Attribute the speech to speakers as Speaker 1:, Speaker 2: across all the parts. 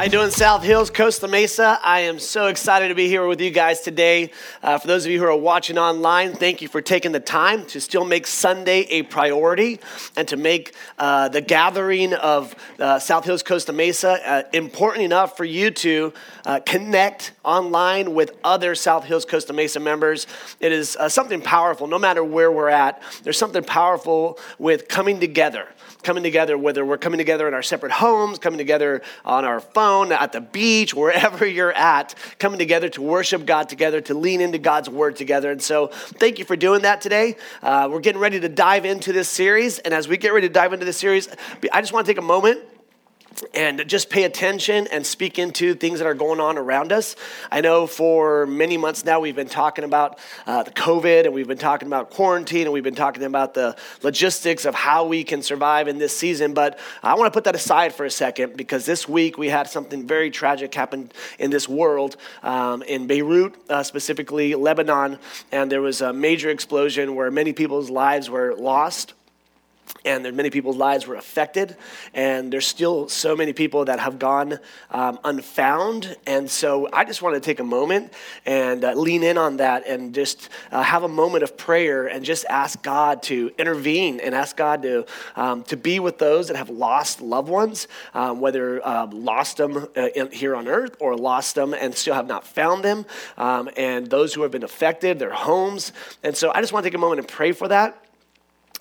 Speaker 1: How you doing, South Hills, Costa Mesa? I am so excited to be here with you guys today. Uh, for those of you who are watching online, thank you for taking the time to still make Sunday a priority and to make uh, the gathering of uh, South Hills, Costa Mesa uh, important enough for you to uh, connect online with other South Hills, Costa Mesa members. It is uh, something powerful, no matter where we're at. There's something powerful with coming together coming together, whether we're coming together in our separate homes, coming together on our phone, at the beach, wherever you're at, coming together to worship God together, to lean into God's word together. And so, thank you for doing that today. Uh, we're getting ready to dive into this series. And as we get ready to dive into this series, I just want to take a moment and just pay attention and speak into things that are going on around us. I know for many months now we've been talking about uh, the COVID and we've been talking about quarantine and we've been talking about the logistics of how we can survive in this season. But I want to put that aside for a second because this week we had something very tragic happen in this world um, in Beirut, uh, specifically Lebanon, and there was a major explosion where many people's lives were lost and there many people's lives were affected and there's still so many people that have gone um, unfound. And so i just want to take a moment and uh, lean in on that and just uh, have a moment of prayer and just ask god to intervene and ask god to, um, to be with those that have lost loved ones um, whether uh, lost them uh, in, here on earth or lost them and still have not found them um, and those who have been affected their homes. And so i just want to take a moment and pray for that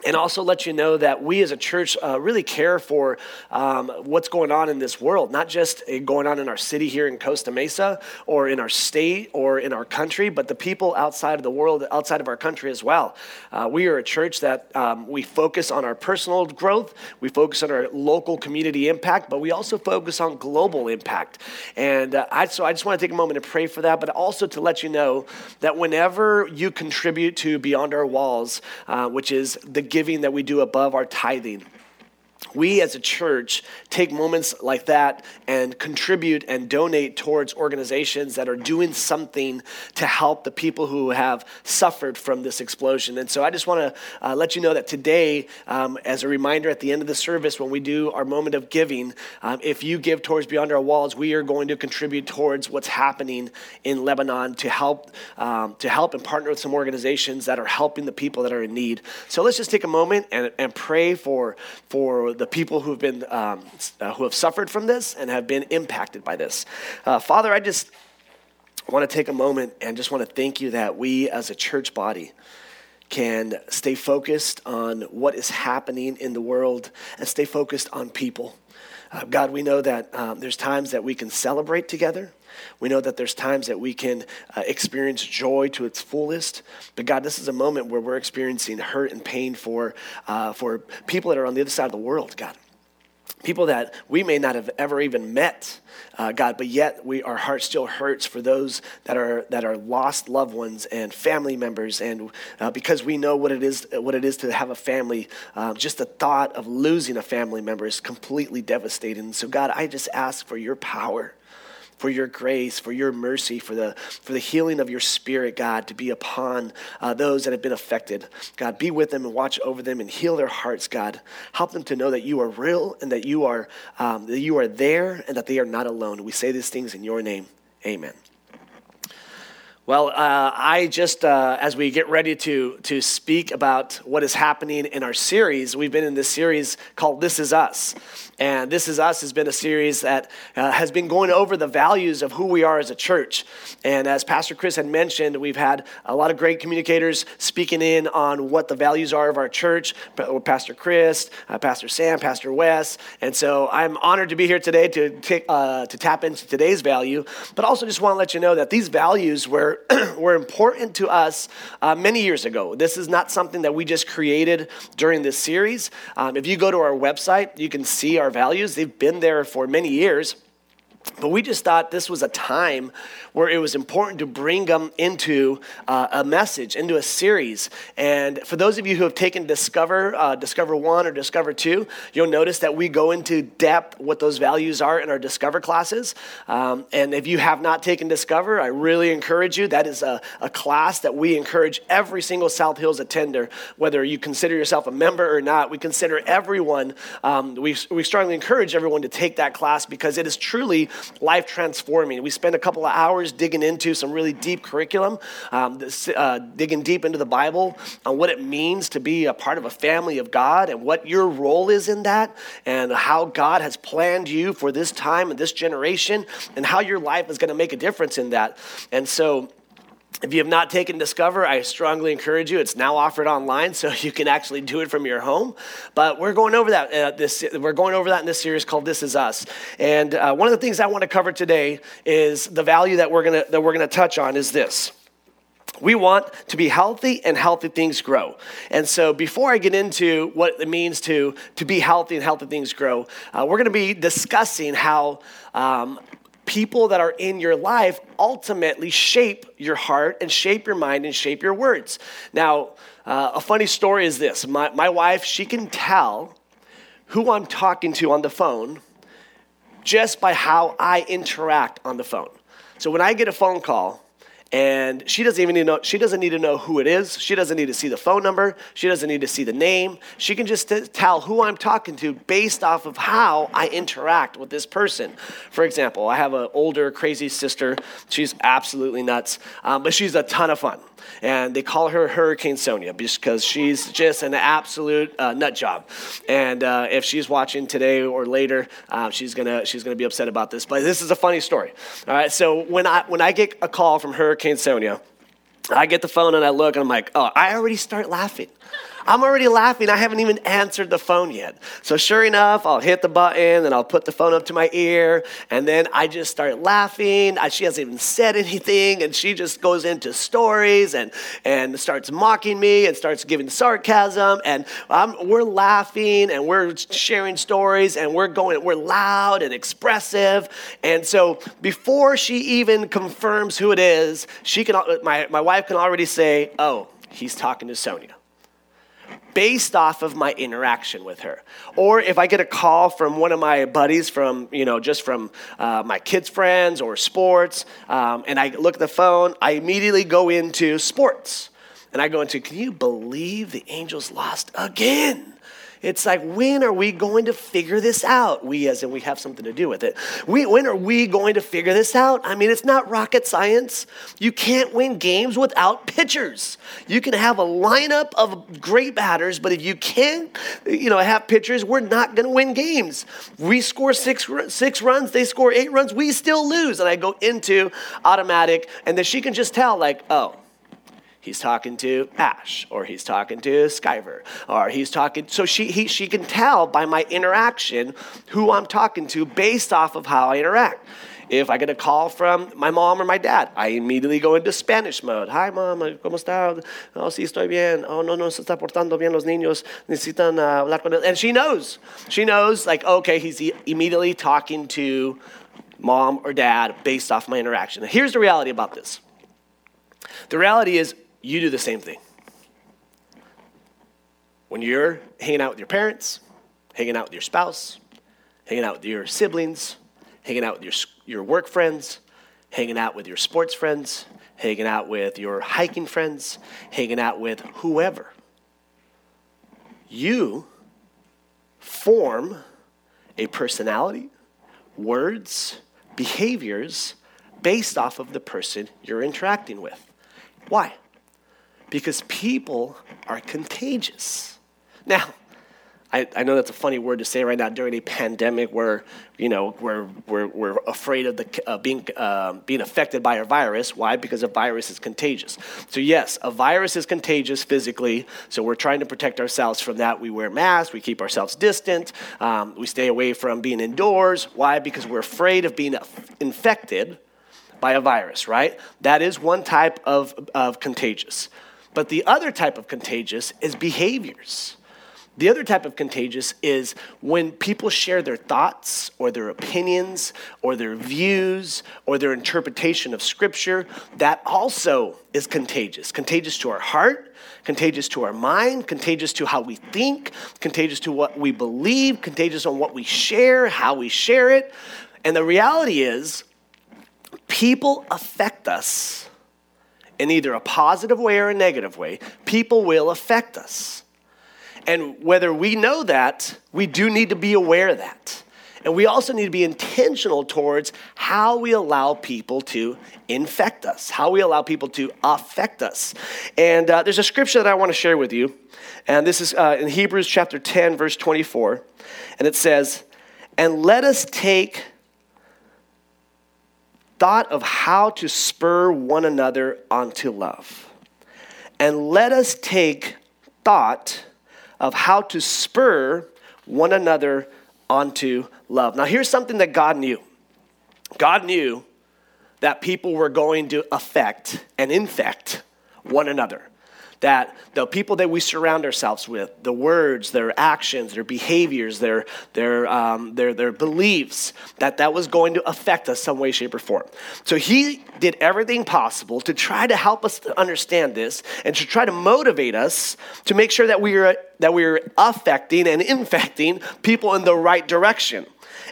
Speaker 1: and also let you know that we as a church uh, really care for um, what's going on in this world, not just uh, going on in our city here in Costa Mesa or in our state or in our country, but the people outside of the world, outside of our country as well. Uh, we are a church that um, we focus on our personal growth, we focus on our local community impact, but we also focus on global impact. And uh, I, so I just want to take a moment to pray for that, but also to let you know that whenever you contribute to Beyond Our Walls, uh, which is the giving that we do above our tithing we as a church take moments like that and contribute and donate towards organizations that are doing something to help the people who have suffered from this explosion. And so I just want to uh, let you know that today, um, as a reminder at the end of the service, when we do our moment of giving, um, if you give towards Beyond Our Walls, we are going to contribute towards what's happening in Lebanon to help, um, to help and partner with some organizations that are helping the people that are in need. So let's just take a moment and, and pray for, for the people who have been um, uh, who have suffered from this and have been impacted by this. Uh, Father, I just want to take a moment and just want to thank you that we as a church body can stay focused on what is happening in the world and stay focused on people. Uh, God, we know that um, there's times that we can celebrate together. We know that there's times that we can uh, experience joy to its fullest. But God, this is a moment where we're experiencing hurt and pain for, uh, for people that are on the other side of the world, God. People that we may not have ever even met, uh, God, but yet we, our heart still hurts for those that are, that are lost loved ones and family members. And uh, because we know what it is, what it is to have a family, uh, just the thought of losing a family member is completely devastating. So, God, I just ask for your power for your grace, for your mercy, for the, for the healing of your spirit, God, to be upon uh, those that have been affected. God, be with them and watch over them and heal their hearts, God. Help them to know that you are real and that you are, um, that you are there and that they are not alone. We say these things in your name. Amen. Well, uh, I just, uh, as we get ready to, to speak about what is happening in our series, we've been in this series called This Is Us. And This Is Us has been a series that uh, has been going over the values of who we are as a church. And as Pastor Chris had mentioned, we've had a lot of great communicators speaking in on what the values are of our church Pastor Chris, uh, Pastor Sam, Pastor Wes. And so I'm honored to be here today to, take, uh, to tap into today's value, but also just want to let you know that these values were were important to us uh, many years ago. This is not something that we just created during this series. Um, if you go to our website, you can see our values. They've been there for many years. But we just thought this was a time where it was important to bring them into uh, a message, into a series. And for those of you who have taken Discover, uh, Discover 1 or Discover 2, you'll notice that we go into depth what those values are in our Discover classes. Um, and if you have not taken Discover, I really encourage you. That is a, a class that we encourage every single South Hills attender, whether you consider yourself a member or not. We consider everyone, um, we, we strongly encourage everyone to take that class because it is truly life transforming. We spend a couple of hours digging into some really deep curriculum, um, uh, digging deep into the Bible on what it means to be a part of a family of God and what your role is in that, and how God has planned you for this time and this generation, and how your life is going to make a difference in that. And so, if you have not taken Discover, I strongly encourage you. It's now offered online, so you can actually do it from your home. But we're going over that. Uh, this we're going over that in this series called "This Is Us." And uh, one of the things I want to cover today is the value that we're gonna that we're gonna touch on is this. We want to be healthy and healthy things grow. And so, before I get into what it means to, to be healthy and healthy things grow, uh, we're going to be discussing how um, people that are in your life ultimately shape your heart and shape your mind and shape your words. Now, uh, a funny story is this my, my wife, she can tell who I'm talking to on the phone just by how I interact on the phone. So when I get a phone call, and she doesn't even need to know she doesn't need to know who it is. She doesn't need to see the phone number. She doesn't need to see the name. She can just t- tell who i'm talking to based off of how i interact with this person. For example i have an older crazy sister. She's absolutely nuts um, but she's a ton of fun and they call her Hurricane Sonia because she's just an absolute uh, nut job. And uh, if she's watching today or later, uh, she's gonna she's gonna be upset about this. But this is a funny story. All right, so when I when I get a call from Hurricane Sonia, I get the phone and I look and I'm like, oh, I already start laughing. I'm already laughing. I haven't even answered the phone yet. So, sure enough, I'll hit the button and I'll put the phone up to my ear. And then I just start laughing. She hasn't even said anything. And she just goes into stories and, and starts mocking me and starts giving sarcasm. And I'm, we're laughing and we're sharing stories and we're going, we're loud and expressive. And so, before she even confirms who it is, she can, my, my wife can already say, Oh, he's talking to Sonia based off of my interaction with her. Or if I get a call from one of my buddies from, you know, just from uh, my kids' friends or sports, um, and I look at the phone, I immediately go into sports. And I go into, can you believe the Angels lost again? It's like, when are we going to figure this out? We, as in we have something to do with it. We, when are we going to figure this out? I mean, it's not rocket science. You can't win games without pitchers. You can have a lineup of great batters, but if you can't, you know, have pitchers, we're not going to win games. We score six, six runs, they score eight runs, we still lose. And I go into automatic, and then she can just tell, like, oh, he's talking to Ash, or he's talking to Skyver, or he's talking. So she, he, she can tell by my interaction who I'm talking to based off of how I interact. If I get a call from my mom or my dad, I immediately go into Spanish mode. Hi, mom, ¿cómo está? Oh, sí, estoy bien. Oh, no, no se está portando bien los niños. Necesitan uh, hablar con él. And she knows. She knows, like, okay, he's immediately talking to mom or dad based off my interaction. Here's the reality about this the reality is, you do the same thing. When you're hanging out with your parents, hanging out with your spouse, hanging out with your siblings, hanging out with your, your work friends, hanging out with your sports friends, hanging out with your hiking friends, hanging out with whoever, you form a personality, words, behaviors based off of the person you're interacting with. Why? Because people are contagious. Now, I, I, know that's a funny word to say right now during a pandemic where, you know, we're, we're, we're afraid of the, uh, being, uh, being affected by a virus. Why? Because a virus is contagious. So, yes, a virus is contagious physically, so we're trying to protect ourselves from that. We wear masks, we keep ourselves distant, um, we stay away from being indoors. Why? Because we're afraid of being infected by a virus, right? That is one type of, of contagious. But the other type of contagious is behaviors. The other type of contagious is when people share their thoughts or their opinions or their views or their interpretation of scripture. That also is contagious. Contagious to our heart, contagious to our mind, contagious to how we think, contagious to what we believe, contagious on what we share, how we share it. And the reality is, people affect us in either a positive way or a negative way. People will affect us. And whether we know that, we do need to be aware of that. And we also need to be intentional towards how we allow people to infect us, how we allow people to affect us. And uh, there's a scripture that I want to share with you. And this is uh, in Hebrews chapter 10, verse 24. And it says, And let us take thought of how to spur one another onto love. And let us take thought of how to spur one another onto love. Now, here's something that God knew God knew that people were going to affect and infect one another that the people that we surround ourselves with, the words, their actions, their behaviors, their, their, um, their, their beliefs, that that was going to affect us some way, shape, or form. So he did everything possible to try to help us to understand this and to try to motivate us to make sure that we are, that we are affecting and infecting people in the right direction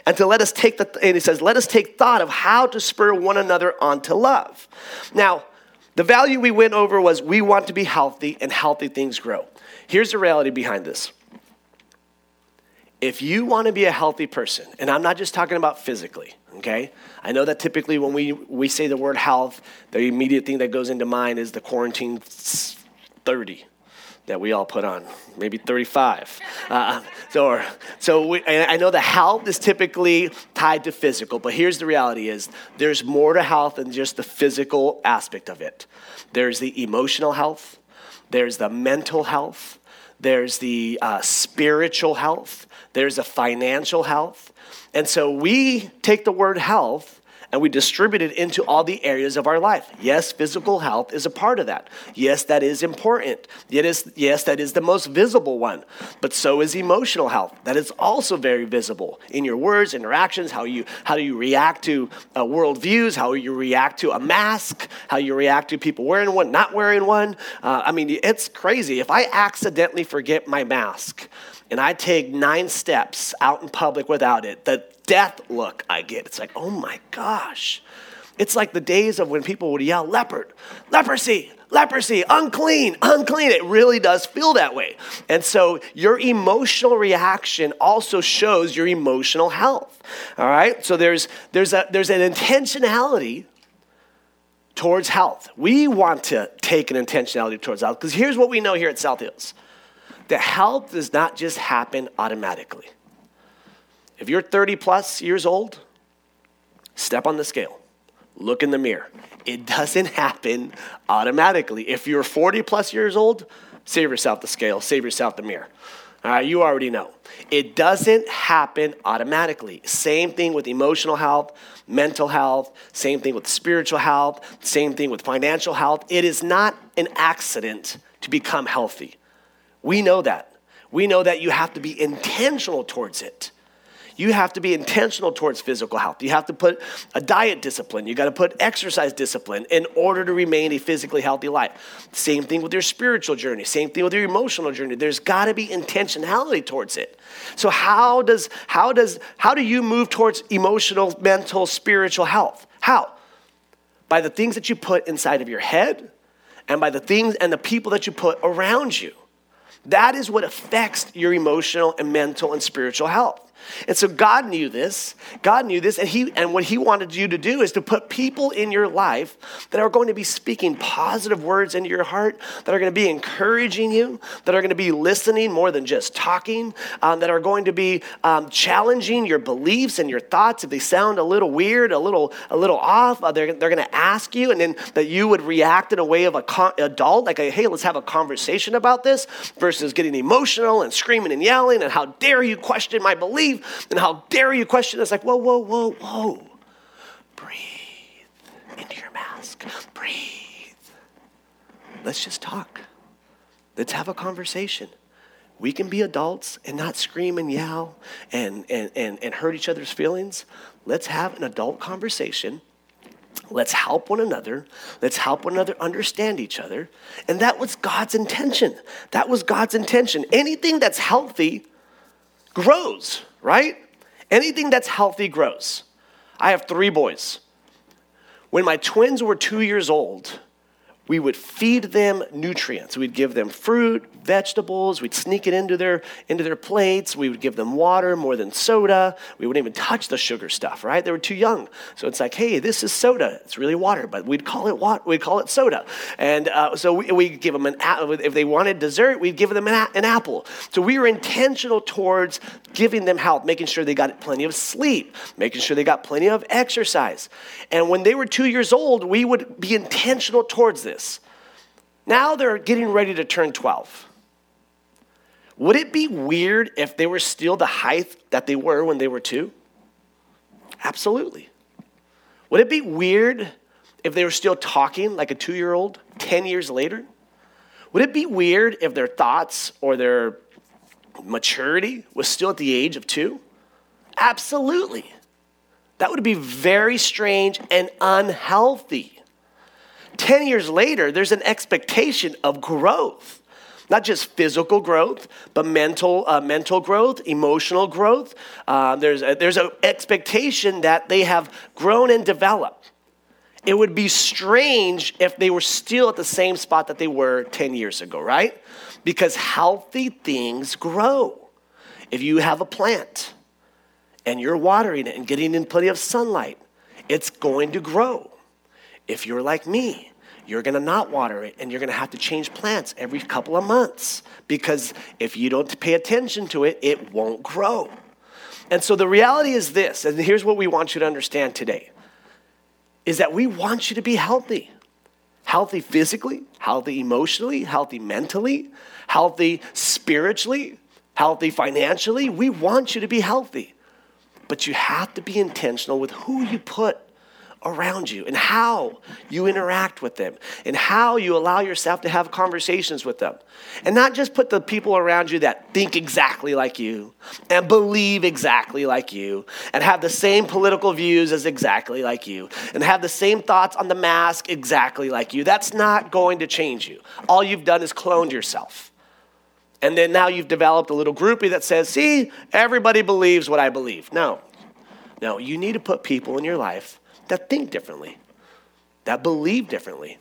Speaker 1: and to let us take the and he says let us take thought of how to spur one another on to love now the value we went over was we want to be healthy and healthy things grow. Here's the reality behind this. If you want to be a healthy person, and I'm not just talking about physically, okay? I know that typically when we, we say the word health, the immediate thing that goes into mind is the quarantine 30, that we all put on, maybe 35. Uh, so, so we, I know the health is typically tied to physical, but here's the reality is there's more to health than just the physical aspect of it. There's the emotional health, there's the mental health, there's the uh, spiritual health, there's the financial health. And so we take the word health and we distribute it into all the areas of our life. Yes, physical health is a part of that. Yes, that is important. It is, yes, that is the most visible one. But so is emotional health. That is also very visible in your words, interactions, how you how do you react to uh, worldviews, how you react to a mask, how you react to people wearing one, not wearing one. Uh, I mean, it's crazy. If I accidentally forget my mask and I take nine steps out in public without it, the death look I get. It's like, oh my gosh. It's like the days of when people would yell, leopard, leprosy, leprosy, unclean, unclean. It really does feel that way. And so your emotional reaction also shows your emotional health. All right? So there's there's a there's an intentionality towards health. We want to take an intentionality towards health because here's what we know here at South Hills. The health does not just happen automatically. If you're 30 plus years old, step on the scale, look in the mirror. It doesn't happen automatically. If you're 40 plus years old, save yourself the scale, save yourself the mirror. All right, you already know. It doesn't happen automatically. Same thing with emotional health, mental health, same thing with spiritual health, same thing with financial health. It is not an accident to become healthy. We know that. We know that you have to be intentional towards it you have to be intentional towards physical health. You have to put a diet discipline. You got to put exercise discipline in order to remain a physically healthy life. Same thing with your spiritual journey. Same thing with your emotional journey. There's got to be intentionality towards it. So how does how does how do you move towards emotional, mental, spiritual health? How? By the things that you put inside of your head and by the things and the people that you put around you. That is what affects your emotional and mental and spiritual health. And so God knew this. God knew this, and He and what He wanted you to do is to put people in your life that are going to be speaking positive words into your heart, that are going to be encouraging you, that are going to be listening more than just talking, um, that are going to be um, challenging your beliefs and your thoughts. If they sound a little weird, a little a little off, uh, they're, they're going to ask you, and then that you would react in a way of a con- adult, like, a, hey, let's have a conversation about this, versus getting emotional and screaming and yelling, and how dare you question my beliefs believe, then how dare you question It's like, whoa, whoa, whoa, whoa. Breathe into your mask. Breathe. Let's just talk. Let's have a conversation. we can be adults and not scream and yell and, and, and, and hurt each other's feelings. Let's have an adult conversation. Let's help one another. Let's help one another understand each other. And that was God's intention. That was God's intention. Anything that's healthy grows, right? Anything that's healthy grows. I have three boys. When my twins were two years old, we would feed them nutrients. We'd give them fruit, vegetables. We'd sneak it into their, into their plates. We would give them water more than soda. We wouldn't even touch the sugar stuff, right? They were too young. So it's like, hey, this is soda. It's really water, but we'd call it. We'd call it soda. And uh, so we, we'd give them an, apple. if they wanted dessert, we'd give them an, an apple. So we were intentional towards giving them help, making sure they got plenty of sleep, making sure they got plenty of exercise. And when they were two years old, we would be intentional towards this. Now they're getting ready to turn 12. Would it be weird if they were still the height that they were when they were two? Absolutely. Would it be weird if they were still talking like a two year old 10 years later? Would it be weird if their thoughts or their maturity was still at the age of two? Absolutely. That would be very strange and unhealthy. 10 years later, there's an expectation of growth. Not just physical growth, but mental, uh, mental growth, emotional growth. Uh, there's, there's an expectation that they have grown and developed. It would be strange if they were still at the same spot that they were 10 years ago, right? Because healthy things grow. If you have a plant and you're watering it and getting in plenty of sunlight, it's going to grow. If you're like me you're going to not water it and you're going to have to change plants every couple of months because if you don't pay attention to it, it won't grow. And so the reality is this, and here's what we want you to understand today is that we want you to be healthy. Healthy physically, healthy emotionally, healthy mentally, healthy spiritually, healthy financially. We want you to be healthy. But you have to be intentional with who you put around you and how you interact with them and how you allow yourself to have conversations with them. And not just put the people around you that think exactly like you and believe exactly like you and have the same political views as exactly like you and have the same thoughts on the mask exactly like you. That's not going to change you. All you've done is cloned yourself. And then now you've developed a little groupie that says, see, everybody believes what I believe. No. No, you need to put people in your life that think differently, that believe differently,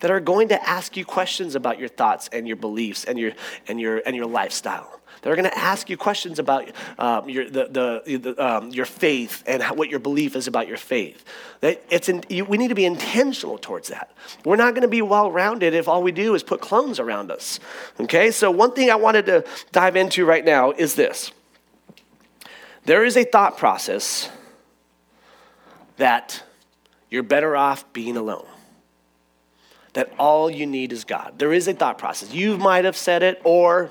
Speaker 1: that are going to ask you questions about your thoughts and your beliefs and your, and your, and your lifestyle. They're going to ask you questions about um, your, the, the, the um, your faith and how, what your belief is about your faith. That it's in, you, we need to be intentional towards that. We're not going to be well rounded if all we do is put clones around us. Okay, so one thing I wanted to dive into right now is this there is a thought process that you're better off being alone. That all you need is God. There is a thought process. You might have said it, or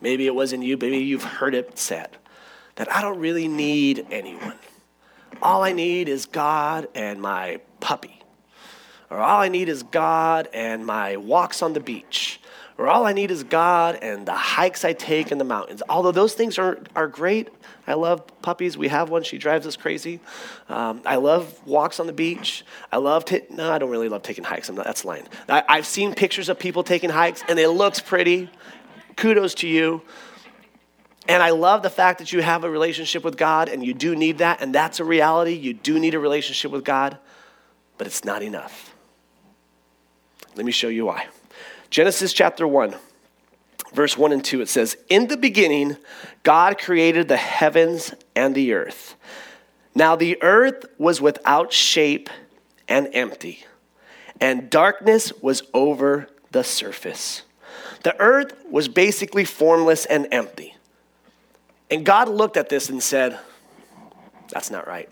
Speaker 1: maybe it wasn't you, maybe you've heard it said that I don't really need anyone. All I need is God and my puppy. Or all I need is God and my walks on the beach. Or all I need is God and the hikes I take in the mountains. Although those things are, are great, I love puppies. We have one. She drives us crazy. Um, I love walks on the beach. I love, t- no, I don't really love taking hikes. Not, that's lying. I, I've seen pictures of people taking hikes and it looks pretty. Kudos to you. And I love the fact that you have a relationship with God and you do need that. And that's a reality. You do need a relationship with God, but it's not enough. Let me show you why. Genesis chapter 1 verse 1 and 2, it says, In the beginning, God created the heavens and the earth. Now the earth was without shape and empty, and darkness was over the surface. The earth was basically formless and empty. And God looked at this and said, That's not right.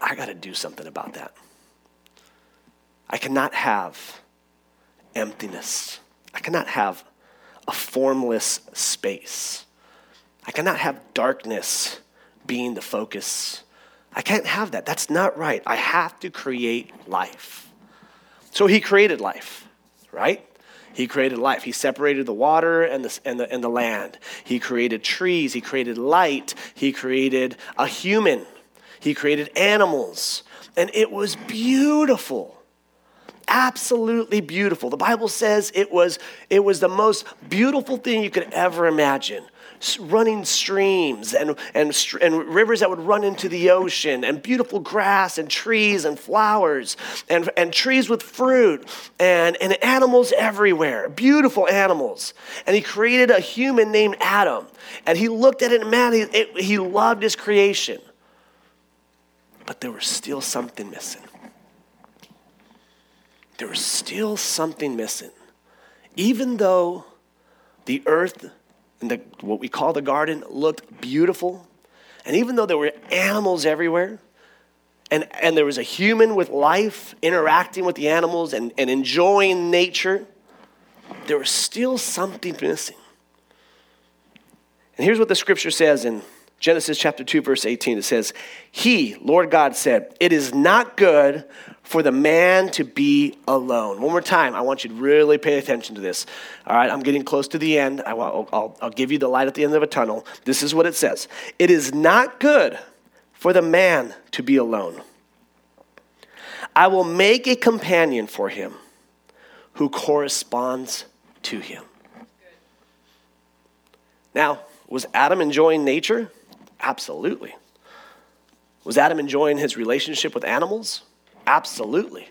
Speaker 1: I got to do something about that. I cannot have emptiness. I cannot have a formless space. I cannot have darkness being the focus. I can't have that. That's not right. I have to create life. So he created life, right? He created life. He separated the water and the, and, the, and the land. He created trees. He created light. He created a human. He created animals. And it was beautiful. Absolutely beautiful. The Bible says it was, it was the most beautiful thing you could ever imagine running streams and, and, and rivers that would run into the ocean, and beautiful grass and trees and flowers, and, and trees with fruit, and, and animals everywhere, beautiful animals. And he created a human named Adam. And he looked at it, and man, he, it, he loved his creation. But there was still something missing. There was still something missing. Even though the earth and the, what we call the garden looked beautiful. And even though there were animals everywhere, and, and there was a human with life interacting with the animals and, and enjoying nature, there was still something missing. And here's what the scripture says in Genesis chapter 2, verse 18. It says, He, Lord God, said, It is not good for the man to be alone. One more time, I want you to really pay attention to this. All right, I'm getting close to the end. I will, I'll, I'll give you the light at the end of a tunnel. This is what it says It is not good for the man to be alone. I will make a companion for him who corresponds to him. Now, was Adam enjoying nature? Absolutely. Was Adam enjoying his relationship with animals? Absolutely.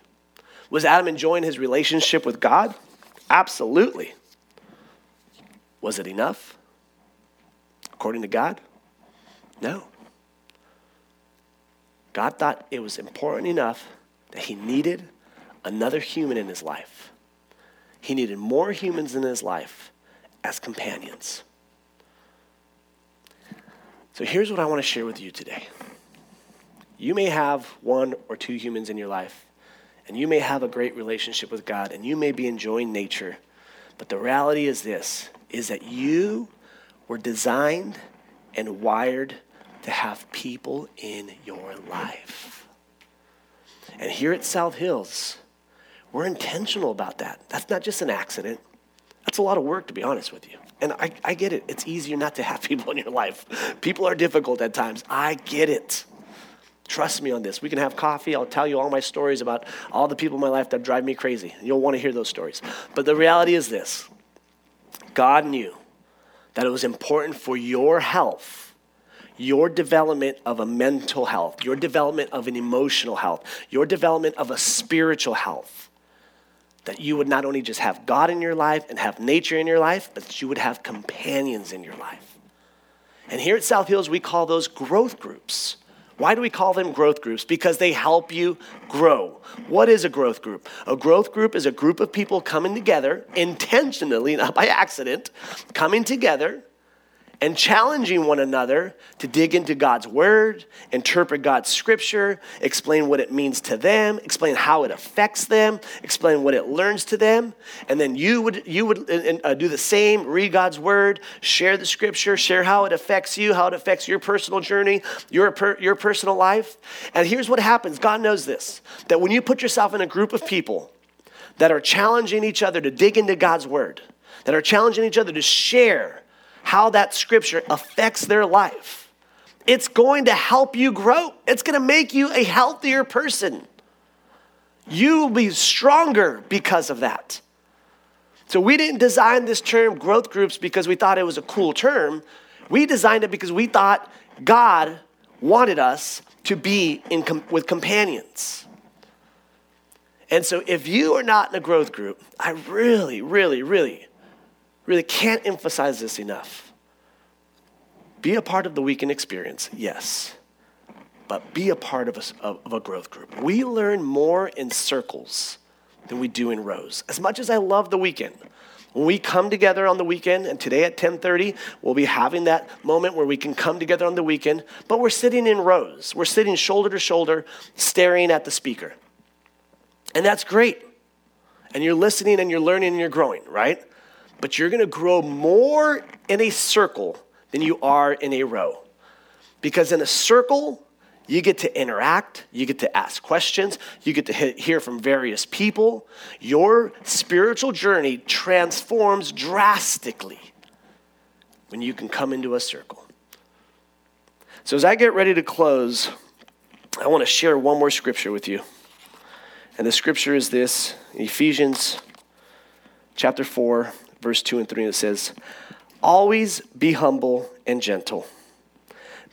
Speaker 1: Was Adam enjoying his relationship with God? Absolutely. Was it enough? According to God? No. God thought it was important enough that he needed another human in his life. He needed more humans in his life as companions. So here's what I want to share with you today. You may have one or two humans in your life, and you may have a great relationship with God, and you may be enjoying nature. But the reality is this is that you were designed and wired to have people in your life. And here at South Hills, we're intentional about that. That's not just an accident. That's a lot of work, to be honest with you. And I, I get it. It's easier not to have people in your life. People are difficult at times. I get it. Trust me on this. We can have coffee. I'll tell you all my stories about all the people in my life that drive me crazy. You'll want to hear those stories. But the reality is this God knew that it was important for your health, your development of a mental health, your development of an emotional health, your development of a spiritual health that you would not only just have God in your life and have nature in your life, but that you would have companions in your life. And here at South Hills, we call those growth groups. Why do we call them growth groups? Because they help you grow. What is a growth group? A growth group is a group of people coming together intentionally, not by accident, coming together and challenging one another to dig into God's word, interpret God's scripture, explain what it means to them, explain how it affects them, explain what it learns to them, and then you would you would uh, do the same, read God's word, share the scripture, share how it affects you, how it affects your personal journey, your per, your personal life. And here's what happens. God knows this that when you put yourself in a group of people that are challenging each other to dig into God's word, that are challenging each other to share how that scripture affects their life. It's going to help you grow, it's going to make you a healthier person. You will be stronger because of that. So, we didn't design this term growth groups because we thought it was a cool term. We designed it because we thought God wanted us to be in com- with companions. And so, if you are not in a growth group, I really, really, really really can't emphasize this enough. Be a part of the weekend experience, yes, but be a part of a, of a growth group. We learn more in circles than we do in rows. As much as I love the weekend, when we come together on the weekend, and today at 10:30, we'll be having that moment where we can come together on the weekend, but we're sitting in rows. We're sitting shoulder to shoulder, staring at the speaker. And that's great. And you're listening and you're learning and you're growing, right? But you're going to grow more in a circle than you are in a row. Because in a circle, You get to interact, you get to ask questions, you get to hear from various people. Your spiritual journey transforms drastically when you can come into a circle. So, as I get ready to close, I want to share one more scripture with you. And the scripture is this Ephesians chapter 4, verse 2 and 3. And it says, Always be humble and gentle,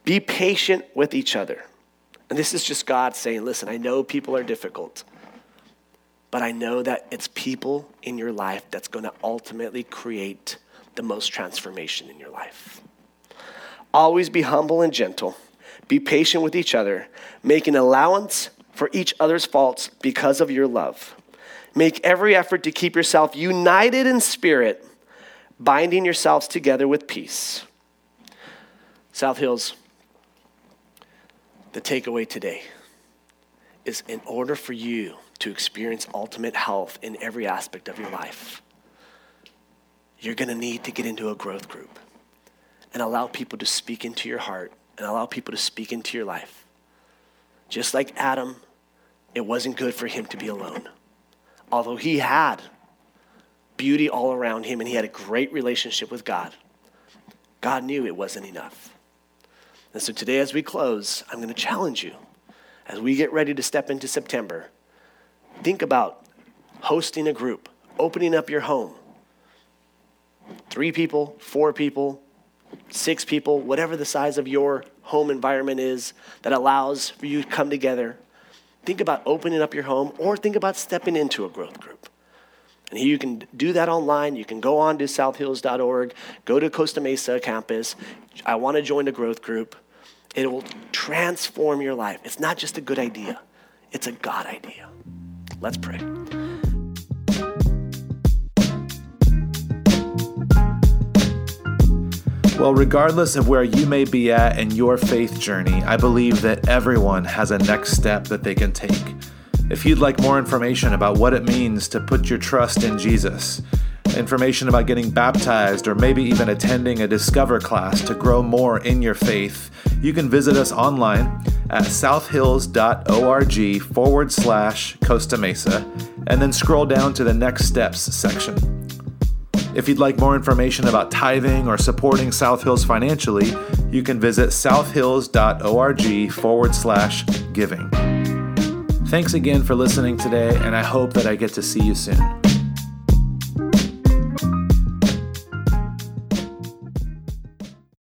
Speaker 1: be patient with each other. And this is just God saying, Listen, I know people are difficult, but I know that it's people in your life that's going to ultimately create the most transformation in your life. Always be humble and gentle. Be patient with each other, making allowance for each other's faults because of your love. Make every effort to keep yourself united in spirit, binding yourselves together with peace. South Hills, the takeaway today is in order for you to experience ultimate health in every aspect of your life, you're going to need to get into a growth group and allow people to speak into your heart and allow people to speak into your life. Just like Adam, it wasn't good for him to be alone. Although he had beauty all around him and he had a great relationship with God, God knew it wasn't enough. And so today, as we close, I'm going to challenge you as we get ready to step into September. Think about hosting a group, opening up your home. Three people, four people, six people, whatever the size of your home environment is that allows for you to come together. Think about opening up your home or think about stepping into a growth group. And you can do that online. You can go on to southhills.org, go to Costa Mesa campus. I want to join a growth group. It will transform your life. It's not just a good idea, it's a God idea. Let's pray.
Speaker 2: Well, regardless of where you may be at in your faith journey, I believe that everyone has a next step that they can take. If you'd like more information about what it means to put your trust in Jesus, information about getting baptized, or maybe even attending a Discover class to grow more in your faith, you can visit us online at southhills.org forward slash Costa Mesa and then scroll down to the Next Steps section. If you'd like more information about tithing or supporting South Hills financially, you can visit southhills.org forward slash giving. Thanks again for listening today, and I hope that I get to see you soon.